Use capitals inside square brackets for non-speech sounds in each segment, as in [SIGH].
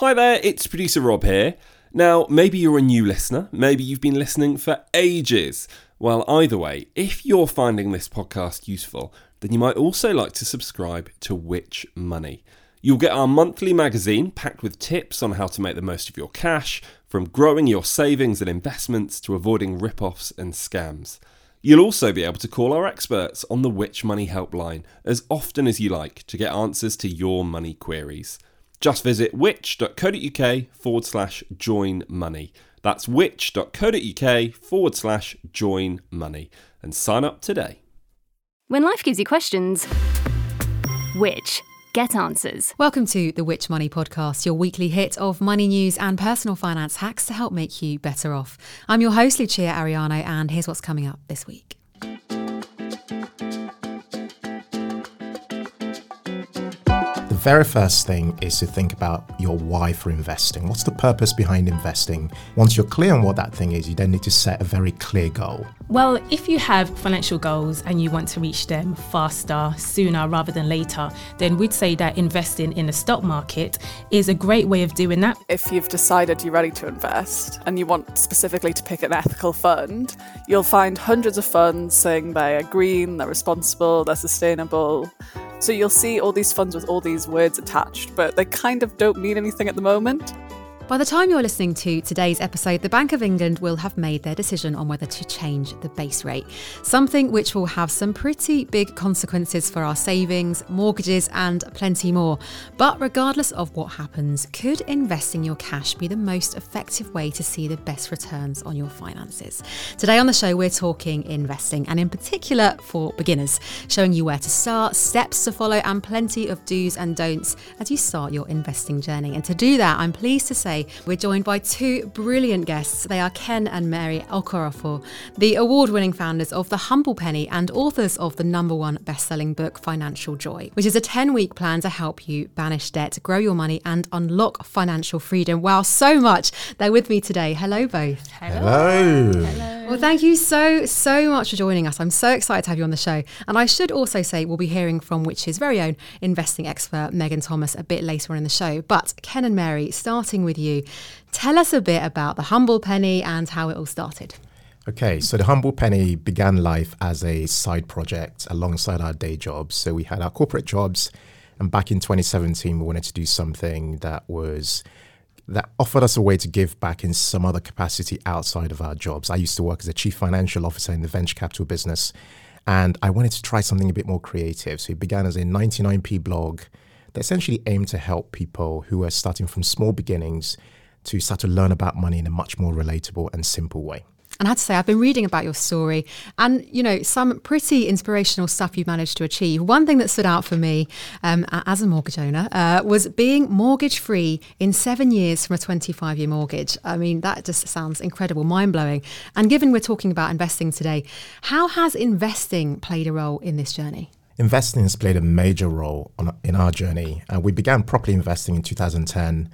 Hi there, it's producer Rob here. Now, maybe you're a new listener, maybe you've been listening for ages. Well, either way, if you're finding this podcast useful, then you might also like to subscribe to Which Money. You'll get our monthly magazine packed with tips on how to make the most of your cash, from growing your savings and investments to avoiding rip-offs and scams. You'll also be able to call our experts on the Which Money helpline as often as you like to get answers to your money queries. Just visit which.co.uk forward slash join money. That's which.co.uk forward slash join money and sign up today. When life gives you questions, which get answers. Welcome to the Which Money Podcast, your weekly hit of money news and personal finance hacks to help make you better off. I'm your host, Lucia Ariano, and here's what's coming up this week. Very first thing is to think about your why for investing. What's the purpose behind investing? Once you're clear on what that thing is, you then need to set a very clear goal. Well, if you have financial goals and you want to reach them faster, sooner rather than later, then we'd say that investing in the stock market is a great way of doing that. If you've decided you're ready to invest and you want specifically to pick an ethical fund, you'll find hundreds of funds saying they are green, they're responsible, they're sustainable. So you'll see all these funds with all these words attached, but they kind of don't mean anything at the moment. By the time you're listening to today's episode, the Bank of England will have made their decision on whether to change the base rate, something which will have some pretty big consequences for our savings, mortgages, and plenty more. But regardless of what happens, could investing your cash be the most effective way to see the best returns on your finances? Today on the show, we're talking investing, and in particular for beginners, showing you where to start, steps to follow, and plenty of do's and don'ts as you start your investing journey. And to do that, I'm pleased to say today, we're joined by two brilliant guests. They are Ken and Mary Okoroafor, the award winning founders of The Humble Penny and authors of the number one best selling book, Financial Joy, which is a 10 week plan to help you banish debt, grow your money, and unlock financial freedom. Wow, so much. They're with me today. Hello, both. Hello. Hello. Well, thank you so, so much for joining us. I'm so excited to have you on the show. And I should also say we'll be hearing from Which's very own investing expert, Megan Thomas, a bit later on in the show. But Ken and Mary, starting with you, tell us a bit about the Humble Penny and how it all started. Okay, so the Humble Penny began life as a side project alongside our day jobs. So we had our corporate jobs, and back in 2017, we wanted to do something that was that offered us a way to give back in some other capacity outside of our jobs. I used to work as a chief financial officer in the venture capital business, and I wanted to try something a bit more creative. So it began as a 99p blog that essentially aimed to help people who were starting from small beginnings to start to learn about money in a much more relatable and simple way. And I have to say, I've been reading about your story and, you know, some pretty inspirational stuff you've managed to achieve. One thing that stood out for me um, as a mortgage owner uh, was being mortgage free in seven years from a 25 year mortgage. I mean, that just sounds incredible, mind blowing. And given we're talking about investing today, how has investing played a role in this journey? Investing has played a major role on, in our journey. Uh, we began properly investing in 2010.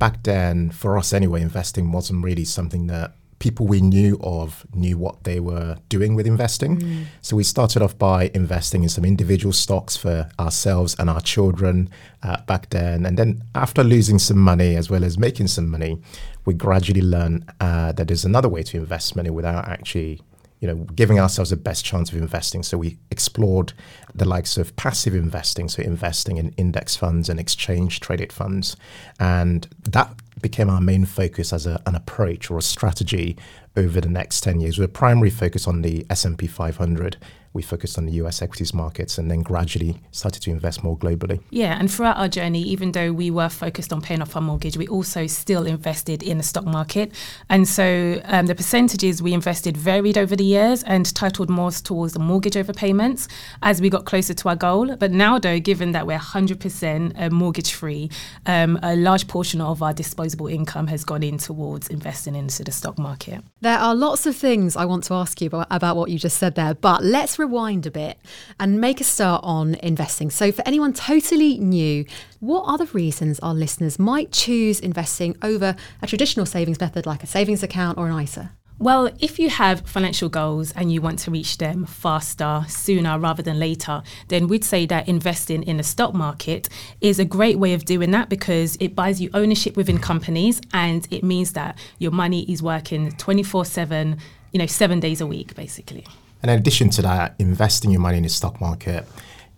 Back then, for us anyway, investing wasn't really something that people we knew of knew what they were doing with investing. Mm. So we started off by investing in some individual stocks for ourselves and our children uh, back then. And then after losing some money as well as making some money, we gradually learned uh, that there's another way to invest money without actually you know, giving ourselves the best chance of investing. So we explored the likes of passive investing, so investing in index funds and exchange traded funds, and that became our main focus as a, an approach or a strategy over the next 10 years with a primary focus on the S&P 500 we focused on the US equities markets and then gradually started to invest more globally. Yeah, and throughout our journey, even though we were focused on paying off our mortgage, we also still invested in the stock market. And so um, the percentages we invested varied over the years and titled more towards the mortgage overpayments as we got closer to our goal. But now, though, given that we're 100% uh, mortgage free, um, a large portion of our disposable income has gone in towards investing into the stock market. There are lots of things I want to ask you about, what you just said there, but let's rewind a bit and make a start on investing. So, for anyone totally new, what are the reasons our listeners might choose investing over a traditional savings method like a savings account or an ISA? Well, if you have financial goals and you want to reach them faster, sooner rather than later, then we'd say that investing in the stock market is a great way of doing that because it buys you ownership within companies and it means that your money is working 24 7, you know, seven days a week, basically. And in addition to that, investing your money in the stock market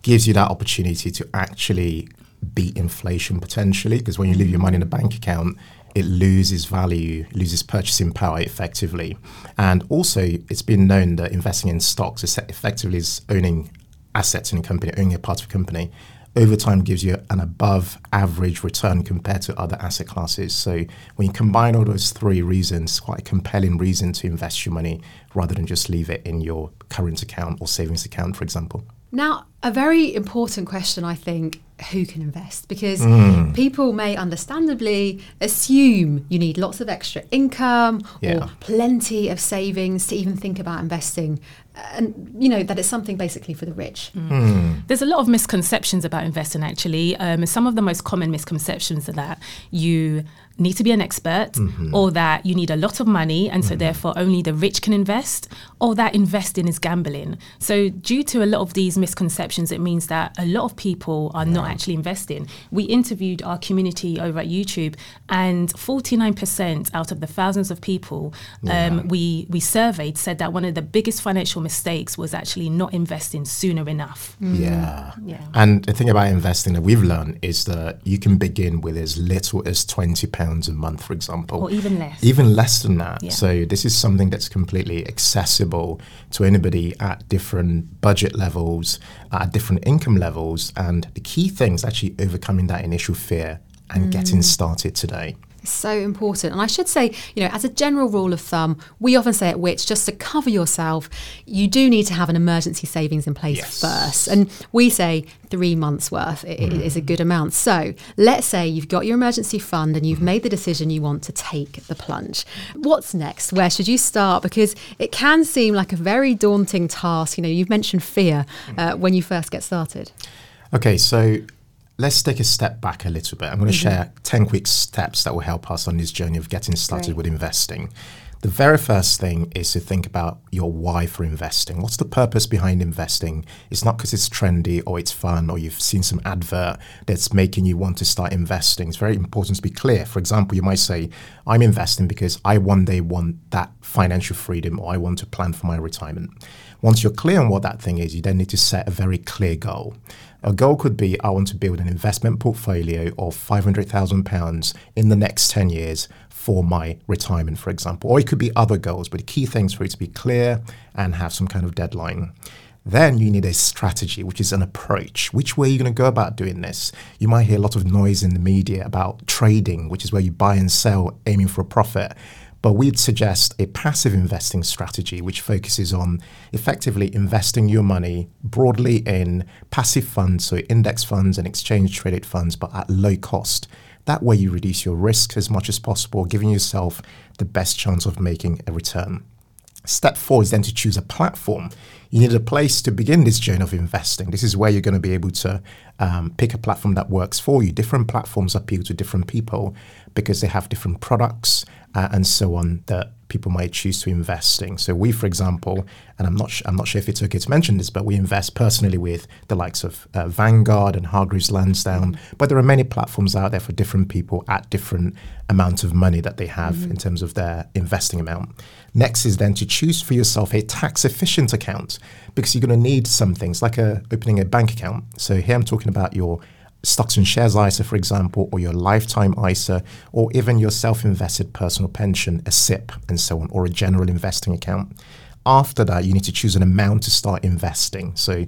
gives you that opportunity to actually beat inflation potentially because when you leave your money in a bank account, it loses value, loses purchasing power effectively. And also, it's been known that investing in stocks effectively is owning assets in a company, owning a part of a company, over time gives you an above average return compared to other asset classes. So when you combine all those three reasons, quite a compelling reason to invest your money rather than just leave it in your current account or savings account, for example. Now, a very important question, I think, who can invest? Because Mm. people may understandably assume you need lots of extra income Yeah. or plenty of savings to even think about investing. And, you know, that it's something basically for the rich. There's a lot of misconceptions about investing, actually. Um, some of the most common misconceptions are that you need to be an expert, or that you need a lot of money, and so therefore only the rich can invest, or that investing is gambling. So, due to a lot of these misconceptions, it means that a lot of people are not actually investing. We interviewed our community over at YouTube, and 49% out of the thousands of people um, we, we surveyed said that one of the biggest financial mistakes was actually not investing sooner enough. Mm. Yeah. Yeah. And the thing about investing that we've learned is that you can begin with as little as twenty pounds a month, for example, Or even less. Even less than that. Yeah. So this is something that's completely accessible to anybody at different budget levels, at different income levels, and the key thing is actually overcoming that initial fear and getting mm. started today. So important. And I should say, you know, as a general rule of thumb, we often say at Which, just to cover yourself, you do need to have an emergency savings in place Yes. first. And we say three months worth i- mm. is a good amount. So let's say you've got your emergency fund and you've mm. made the decision you want to take the plunge. What's next? Where should you start? Because it can seem like a very daunting task. You know, you've mentioned fear mm. uh, when you first get started. Okay, so let's take a step back a little bit. I'm going to mm-hmm. share 10 quick steps that will help us on this journey of getting started Great. with investing. The very first thing is to think about your why for investing. What's the purpose behind investing? It's not because it's trendy or it's fun or you've seen some advert that's making you want to start investing. It's very important to be clear. For example, you might say, I'm investing because I one day want that financial freedom or I want to plan for my retirement. Once you're clear on what that thing is, you then need to set a very clear goal. A goal could be I want to build an investment portfolio of £500,000 in the next 10 years for my retirement, for example. Or it could be other goals, but the key things for it to be clear and have some kind of deadline. Then you need a strategy, which is an approach. Which way are you going to go about doing this? You might hear a lot of noise in the media about trading, which is where you buy and sell aiming for a profit. But we'd suggest a passive investing strategy, which focuses on effectively investing your money broadly in passive funds, so index funds and exchange traded funds, but at low cost. That way, you reduce your risk as much as possible, giving yourself the best chance of making a return. Step four is then to choose a platform. You need a place to begin this journey of investing. This is where you're going to be able to um, pick a platform that works for you. Different platforms appeal to different people because they have different products uh, and so on that people might choose to invest in. So we, for example, and I'm not sh- I'm not sure if it's okay to mention this, but we invest personally with the likes of uh, Vanguard and Hargreaves Lansdown. But there are many platforms out there for different people at different amounts of money that they have in terms of their investing amount. Next is then to choose for yourself a tax efficient account because you're going to need some things like a, opening a bank account. So here I'm talking about your stocks and shares ISA, for example, or your lifetime ISA, or even your self invested personal pension, a SIPP, and so on, or a general investing account. After that, you need to choose an amount to start investing. So,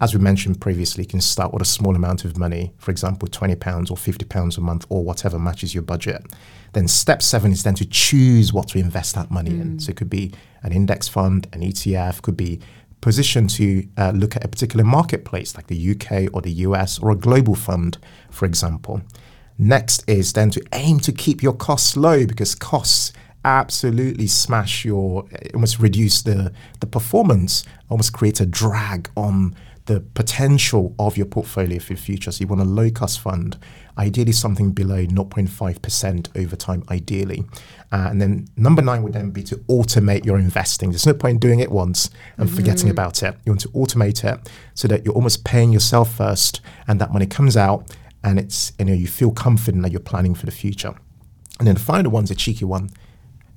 as we mentioned previously, you can start with a small amount of money, for example, £20 or £50 a month, or whatever matches your budget. Then, step seven is then to choose what to invest that money in. So, it could be an index fund, an ETF, could be positioned to uh, look at a particular marketplace like the UK or the US or a global fund, for example. Next is then to aim to keep your costs low because costs absolutely smash your, almost reduce the, the performance, almost create a drag on the potential of your portfolio for the future. So you want a low cost fund, ideally something below 0.5% over time, ideally. Uh, and then number nine would then be to automate your investing. There's no point doing it once and forgetting about it. You want to automate it so that you're almost paying yourself first, and that money comes out, and it's you know you feel confident that you're planning for the future. And then the final one's a cheeky one.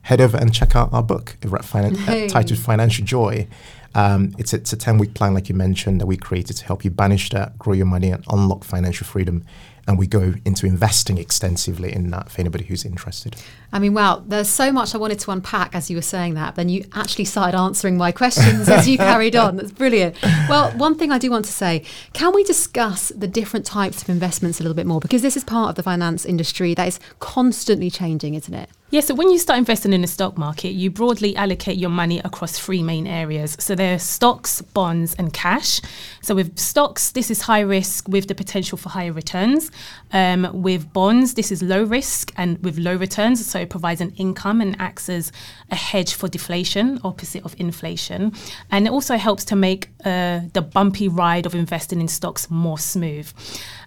Head over and check out our book, finan- Hey. uh, titled Financial Joy. Um, it's, a, it's a 10 week plan, like you mentioned, that we created to help you banish that, grow your money, and unlock financial freedom. And we go into investing extensively in that for anybody who's interested. I mean, wow, there's so much I wanted to unpack as you were saying that. Then you actually started answering my questions as you [LAUGHS] carried on. That's brilliant. Well, one thing I do want to say can we discuss the different types of investments a little bit more? Because this is part of the finance industry that is constantly changing, isn't it? Yeah, so when you start investing in the stock market, you broadly allocate your money across three main areas. So there are stocks, bonds, and cash. So with stocks, this is high risk with the potential for higher returns. Um, with bonds, this is low risk and with low returns. So it provides an income and acts as a hedge for deflation, opposite of inflation. And it also helps to make uh, the bumpy ride of investing in stocks more smooth.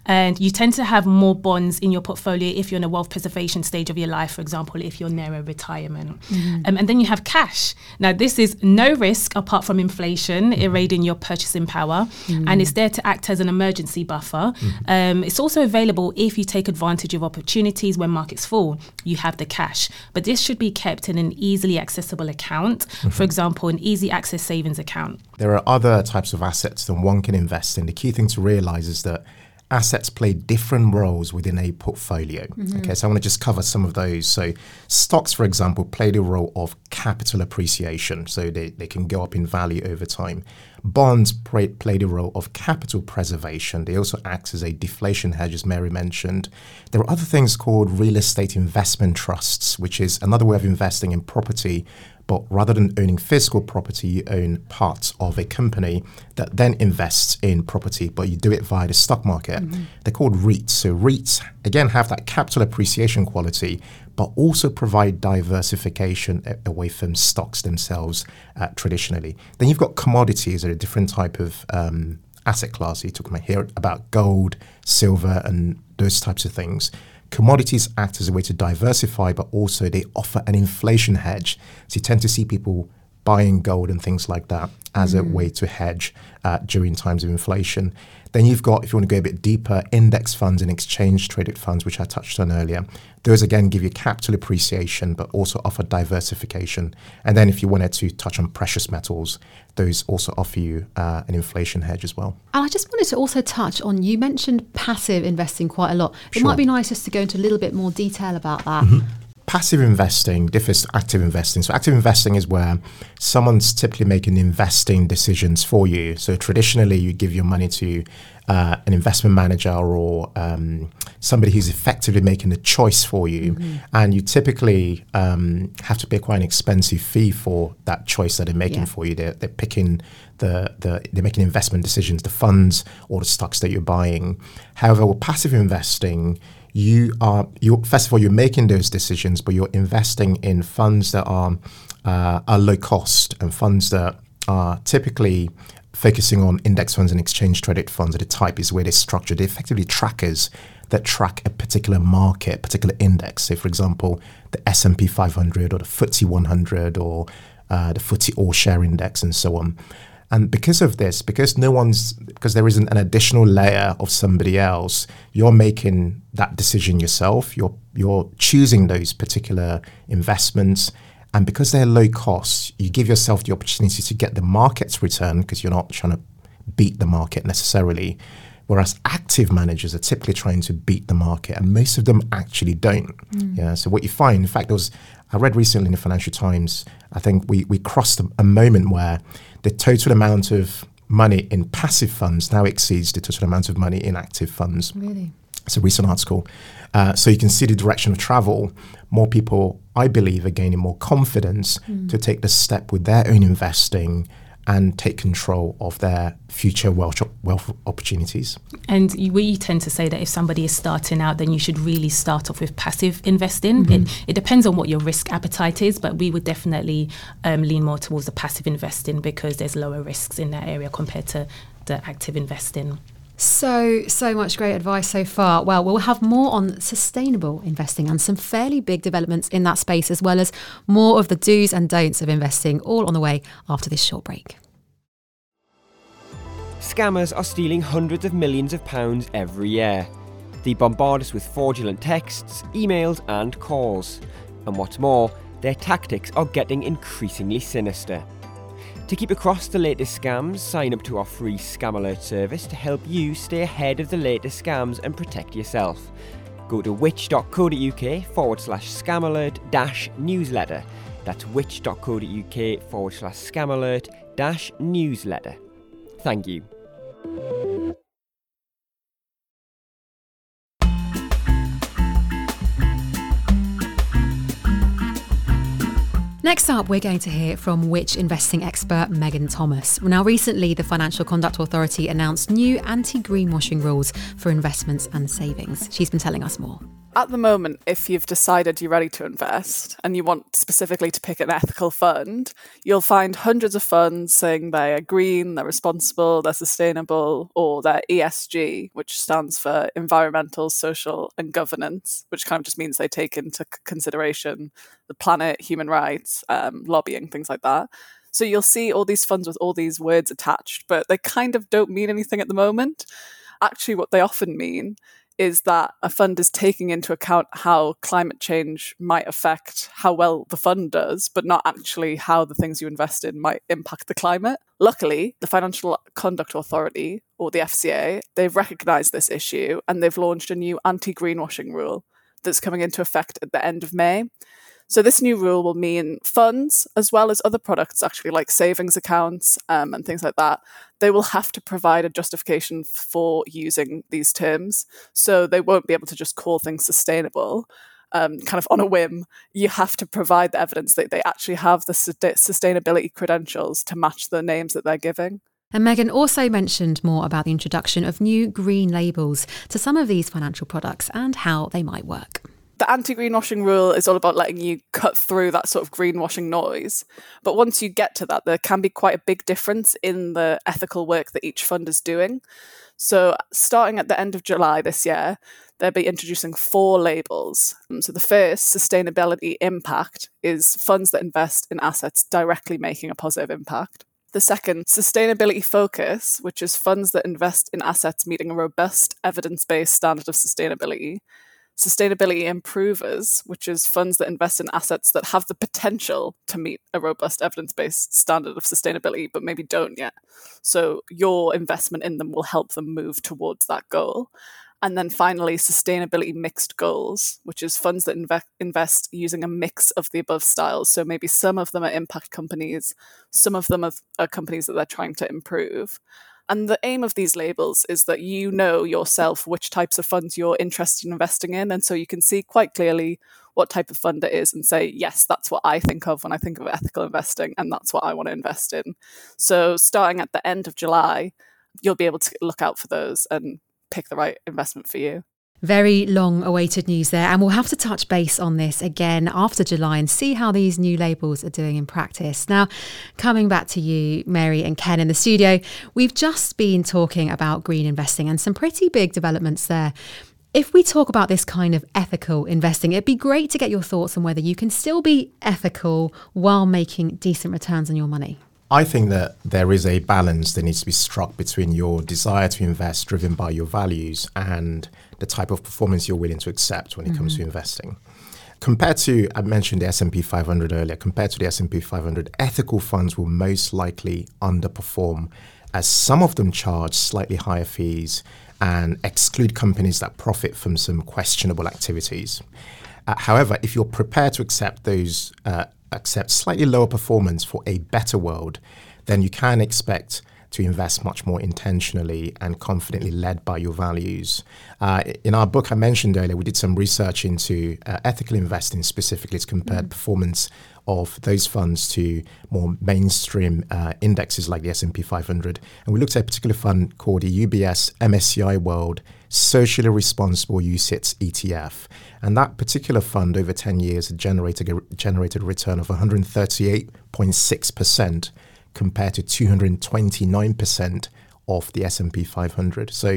And you tend to have more bonds in your portfolio if you're in a wealth preservation stage of your life, for example, if you're near a retirement. Mm-hmm. Um, and then you have cash. Now, this is no risk apart from inflation mm-hmm. eroding your purchasing power, mm-hmm. and it's there to act as an emergency buffer. Um, it's also available if you take advantage of opportunities when markets fall. You have the cash, but this should be kept in an easily accessible account, for example, an easy access savings account. There are other types of assets that one can invest in. The key thing to realize is that assets play different roles within a portfolio. Mm-hmm. Okay, so I want to just cover some of those. So, stocks, for example, play the role of capital appreciation, so they, they can go up in value over time. Bonds play, play the role of capital preservation. They also act as a deflation hedge, as Mary mentioned. There are other things called real estate investment trusts, which is another way of investing in property but rather than owning physical property, you own parts of a company that then invests in property, but you do it via the stock market. They're called REITs. So REITs, again, have that capital appreciation quality, but also provide diversification away from stocks themselves uh, traditionally. Then you've got commodities that are a different type of um, asset class. You talk about here about gold, silver, and those types of things. Commodities act as a way to diversify, but also they offer an inflation hedge. So you tend to see people buying gold and things like that as a way to hedge uh, during times of inflation. Then you've got, if you want to go a bit deeper, index funds and exchange traded funds, which I touched on earlier. Those again give you capital appreciation, but also offer diversification. And then if you wanted to touch on precious metals, those also offer you uh, an inflation hedge as well. And I just wanted to also touch on you mentioned passive investing quite a lot. It Sure. might be nice just to go into a little bit more detail about that. Passive investing differs to active investing. So active investing is where someone's typically making investing decisions for you. So traditionally, you give your money to uh, an investment manager or um, somebody who's effectively making the choice for you, and you typically um, have to pay quite an expensive fee for that choice that they're making Yeah. for you. They're, they're picking the, the they're making investment decisions, the funds or the stocks that you're buying. However, with passive investing, you are you first of all you're making those decisions, but you're investing in funds that are uh, are low cost and funds that are typically focusing on index funds and exchange traded funds. The type is where they're structured. They're effectively trackers that track a particular market, particular index. So, for example, the S and P 500 or the FTSE 100 or uh, the FTSE All Share Index and so on. And because of this, because no one's, because there isn't an additional layer of somebody else, you're making that decision yourself. You're you're choosing those particular investments, and because they're low cost, you give yourself the opportunity to get the market's return because you're not trying to beat the market necessarily. Whereas active managers are typically trying to beat the market, and most of them actually don't. Mm. Yeah. So what you find, in fact, there was I read recently in the Financial Times. I think we we crossed a, a moment where the total amount of money in passive funds now exceeds the total amount of money in active funds. Really? It's a recent article. Uh, so you can see the direction of travel. More people, I believe, are gaining more confidence to take the step with their own investing and take control of their future wealth, wealth opportunities. And we tend to say that if somebody is starting out, then you should really start off with passive investing. It, it depends on what your risk appetite is, but we would definitely um, lean more towards the passive investing because there's lower risks in that area compared to the active investing. So, so much great advice so far. Well, we'll have more on sustainable investing and some fairly big developments in that space, as well as more of the do's and don'ts of investing, all on the way after this short break. Scammers are stealing hundreds of millions of pounds every year. They bombard us with fraudulent texts, emails, and calls. And what's more, their tactics are getting increasingly sinister. To keep across the latest scams, sign up to our free Scam Alert service to help you stay ahead of the latest scams and protect yourself. Go to which.co.uk forward slash scam alert dash newsletter. That's which.co.uk forward slash scam alert dash newsletter. Thank you. Next up, we're going to hear from Which investing expert Megan Thomas. Now, recently, the Financial Conduct Authority announced new anti greenwashing rules for investments and savings. She's been telling us more. At the moment, if you've decided you're ready to invest and you want specifically to pick an ethical fund, you'll find hundreds of funds saying they are green, they're responsible, they're sustainable, or they're ESG, which stands for environmental, social, and governance, which kind of just means they take into consideration the planet, human rights, um, lobbying, things like that. So you'll see all these funds with all these words attached, but they kind of don't mean anything at the moment. Actually, what they often mean is that a fund is taking into account how climate change might affect how well the fund does, but not actually how the things you invest in might impact the climate. Luckily, the Financial Conduct Authority, or the FCA, they've recognised this issue and they've launched a new anti greenwashing rule that's coming into effect at the end of May. So this new rule will mean funds, as well as other products, actually like savings accounts um, and things like that, they will have to provide a justification for using these terms. So they won't be able to just call things sustainable. Um, kind of on a whim, you have to provide the evidence that they actually have the sustainability credentials to match the names that they're giving. And Megan also mentioned more about the introduction of new green labels to some of these financial products and how they might work the anti greenwashing rule is all about letting you cut through that sort of greenwashing noise. But once you get to that, there can be quite a big difference in the ethical work that each fund is doing. So, starting at the end of July this year, they'll be introducing four labels. Um, so, the first, sustainability impact, is funds that invest in assets directly making a positive impact. The second, sustainability focus, which is funds that invest in assets meeting a robust evidence based standard of sustainability sustainability improvers, which is funds that invest in assets that have the potential to meet a robust evidence based standard of sustainability, but maybe don't yet. So your investment in them will help them move towards that goal. And then finally, sustainability mixed goals, which is funds that inve- invest using a mix of the above styles. So maybe some of them are impact companies, some of them are, are companies that they're trying to improve. And the aim of these labels is that you know yourself which types of funds you're interested in investing in. And so you can see quite clearly what type of fund it is and say, yes, that's what I think of when I think of ethical investing, and that's what I want to invest in. So starting at the end of July, you'll be able to look out for those and pick the right investment for you. Very long awaited news there, and we'll have to touch base on this again after July and see how these new labels are doing in practice. Now, coming back to you, Mary and Ken in the studio, we've just been talking about green investing and some pretty big developments there. If we talk about this kind of ethical investing, it'd be great to get your thoughts on whether you can still be ethical while making decent returns on your money. I think that there is a balance that needs to be struck between your desire to invest driven by your values and the type of performance you're willing to accept when it mm-hmm. comes to mm-hmm. investing. Compared to, I mentioned the S&P 500 earlier, compared to the S&P 500, ethical funds will most likely underperform as some of them charge slightly higher fees and exclude companies that profit from some questionable activities. Uh, however, if you're prepared to accept those uh, accept slightly lower performance for a better world, then you can expect to invest much more intentionally and confidently led by your values. Uh, in our book, I mentioned earlier, we did some research into uh, ethical investing, specifically to compare mm. performance of those funds to more mainstream uh, indexes like the S&P 500. And we looked at a particular fund called the UBS MSCI World Socially Responsible UCITS ETF. And that particular fund over 10 years generated a, generated a return of 138.6% compared to 229% of the S&P 500. So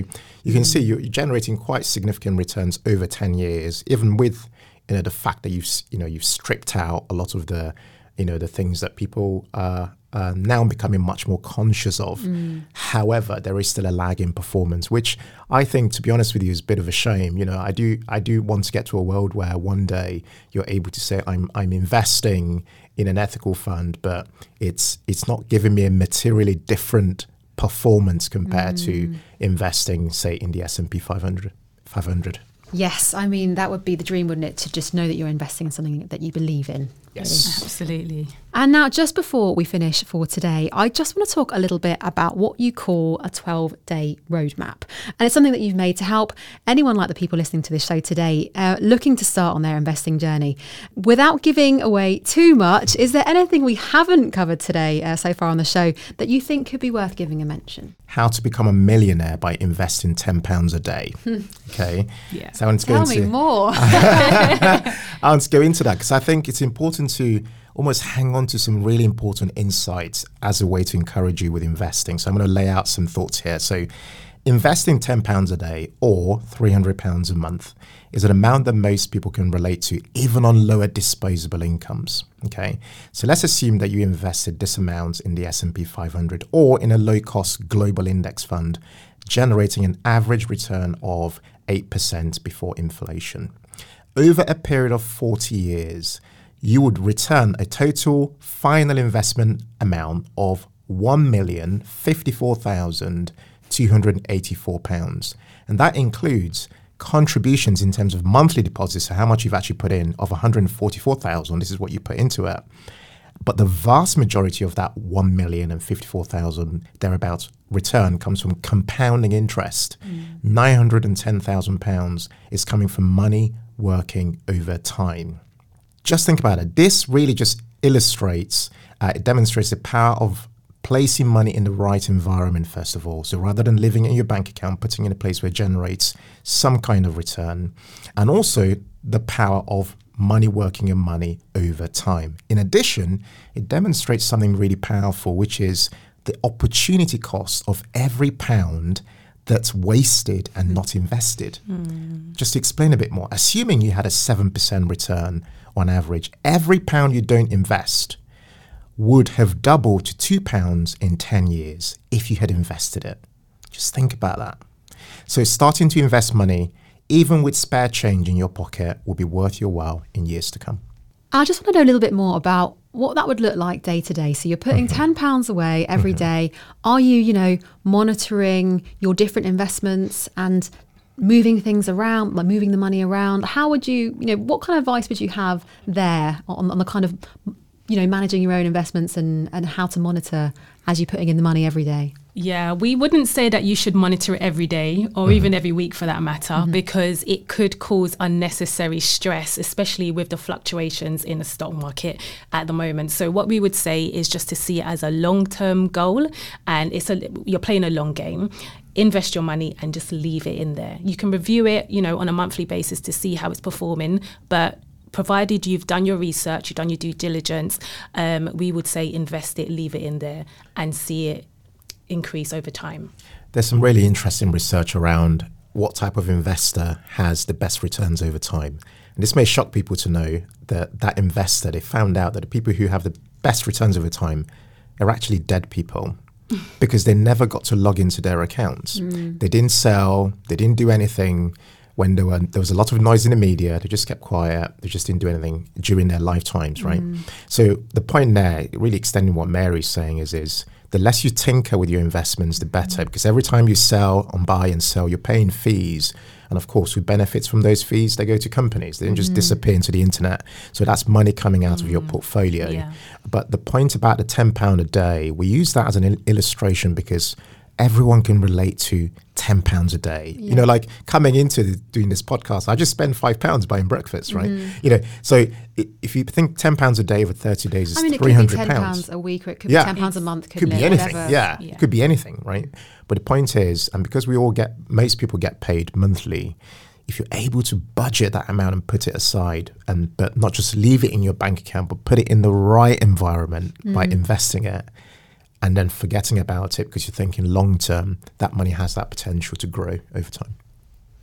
you can mm. see you're generating quite significant returns over 10 years, even with you know the fact that you've you know you've stripped out a lot of the you know the things that people are uh, now becoming much more conscious of. However, there is still a lag in performance, which I think, to be honest with you, is a bit of a shame. You know, I do I do want to get to a world where one day you're able to say I'm I'm investing in an ethical fund, but it's it's not giving me a materially different performance compared to investing, say, in the S and P 500. 500. Yes, I mean that would be the dream, wouldn't it? To just know that you're investing in something that you believe in. Yes. Absolutely. And now, just before we finish for today, I just want to talk a little bit about what you call a 12 day roadmap. And it's something that you've made to help anyone like the people listening to this show today uh, looking to start on their investing journey. Without giving away too much, is there anything we haven't covered today uh, so far on the show that you think could be worth giving a mention? How to become a millionaire by investing ten pounds a day. okay. Yeah. So I want to go Tell into me more. [LAUGHS] I want to go into that because I think it's important to almost hang on to some really important insights as a way to encourage you with investing. So I'm going to lay out some thoughts here. So investing £10 a day or £300 a month is an amount that most people can relate to even on lower disposable incomes okay so let's assume that you invested this amount in the S&P 500 or in a low cost global index fund generating an average return of 8% before inflation over a period of 40 years, you would return a total final investment amount of £1,054,284. And that includes contributions in terms of monthly deposits, so how much you've actually put in, of 144,000. This is what you put into it. But the vast majority of that 1,054,000 thereabouts return comes from compounding interest. Mm. £910,000 is coming from money working over time. Just think about it. This really just illustrates, uh, it demonstrates the power of placing money in the right environment, first of all. So rather than living in your bank account, putting in a place where it generates some kind of return, and also the power of money working and money over time. In addition, it demonstrates something really powerful, which is the opportunity cost of every pound that's wasted and not invested. Hmm. Just to explain a bit more, assuming you had a 7% return on average, every pound you don't invest would have doubled to two pounds in 10 years if you had invested it. Just think about that. So, starting to invest money, even with spare change in your pocket, will be worth your while in years to come. I just want to know a little bit more about what that would look like day to day. So you're putting ten pounds away every day. Are you, you know, monitoring your different investments and moving things around, like moving the money around? How would you, you know, what kind of advice would you have there on, on the kind of, you know, managing your own investments and and how to monitor as you're putting in the money every day? Yeah, we wouldn't say that you should monitor it every day or even every week for that matter, because it could cause unnecessary stress, especially with the fluctuations in the stock market at the moment. So, what we would say is just to see it as a long term goal and it's a you're playing a long game. Invest your money and just leave it in there. You can review it, you know, on a monthly basis to see how it's performing, but provided you've done your research, you've done your due diligence, um, we would say invest it, leave it in there, and see it increase over time. There's some really interesting research around what type of investor has the best returns over time. And this may shock people to know that that investor, they found out that the people who have the best returns over time are actually dead people [LAUGHS] because they never got to log into their accounts. Mm. They didn't sell, they didn't do anything when there were there was a lot of noise in the media. They just kept quiet. They just didn't do anything during their lifetimes, right? Mm. So the point there, really extending what Mary's saying is is the less you tinker with your investments, the better. Mm. Because every time you sell and buy and sell, you're paying fees. And of course, who benefits from those fees? They go to companies. They don't just mm. disappear into the internet. So that's money coming out of your portfolio. Yeah. But the point about the £10 a day, we use that as an il- illustration because everyone can relate to £10 a day. You know, like coming into the, doing this podcast, I just spend £5 buying breakfast, right? You know, so if you think £10 a day over 30 days is I mean, it could be £300. ten pounds a week, or it could Yeah. be ten pounds a month. could couldn't be anything. Whatever. Yeah, Yeah. it could be anything, right? But the point is, and because we all get, most people get paid monthly. If you're able to budget that amount and put it aside, and but not just leave it in your bank account, but put it in the right environment by Mm. investing it, and then forgetting about it because you're thinking long term, that money has that potential to grow over time.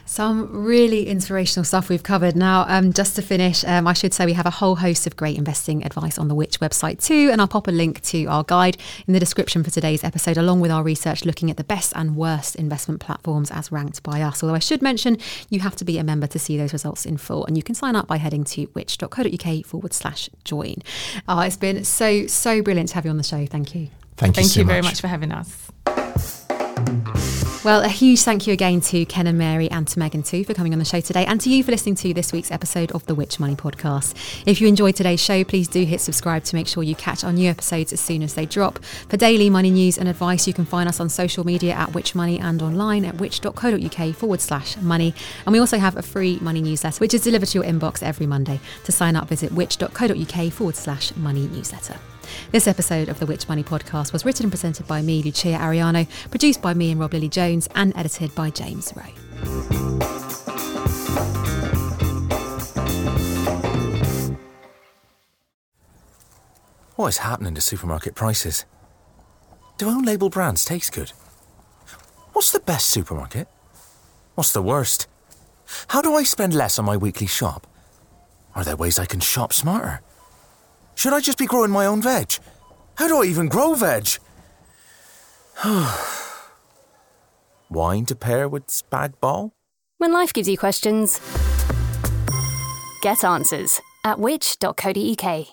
Some really inspirational stuff we've covered. Now, um, just to finish, um, I should say we have a whole host of great investing advice on the Which website too, and I'll pop a link to our guide in the description for today's episode, along with our research looking at the best and worst investment platforms as ranked by us. Although I should mention, you have to be a member to see those results in full, and you can sign up by heading to which.co.uk forward slash join. Oh, it's been so, so brilliant to have you on the show. Thank you. Thank you Thank so you very much. much for having us. Well, a huge thank you again to Ken and Mary and to Megan too for coming on the show today and to you for listening to this week's episode of the Which Money podcast. If you enjoyed today's show, please do hit subscribe to make sure you catch our new episodes as soon as they drop. For daily money news and advice, you can find us on social media at Which Money and online at which.co.uk forward slash money. And we also have a free money newsletter, which is delivered to your inbox every Monday. To sign up, visit which.co.uk forward slash money newsletter. This episode of the Which Money podcast was written and presented by me, Lucia Ariano, produced by me and Rob Lily Jones, and edited by James Rowe. What is happening to supermarket prices? Do own label brands taste good? What's the best supermarket? What's the worst? How do I spend less on my weekly shop? Are there ways I can shop smarter? Should I just be growing my own veg? How do I even grow veg? [SIGHS] Wine to pair with spag ball? When life gives you questions, get answers at which.co.uk.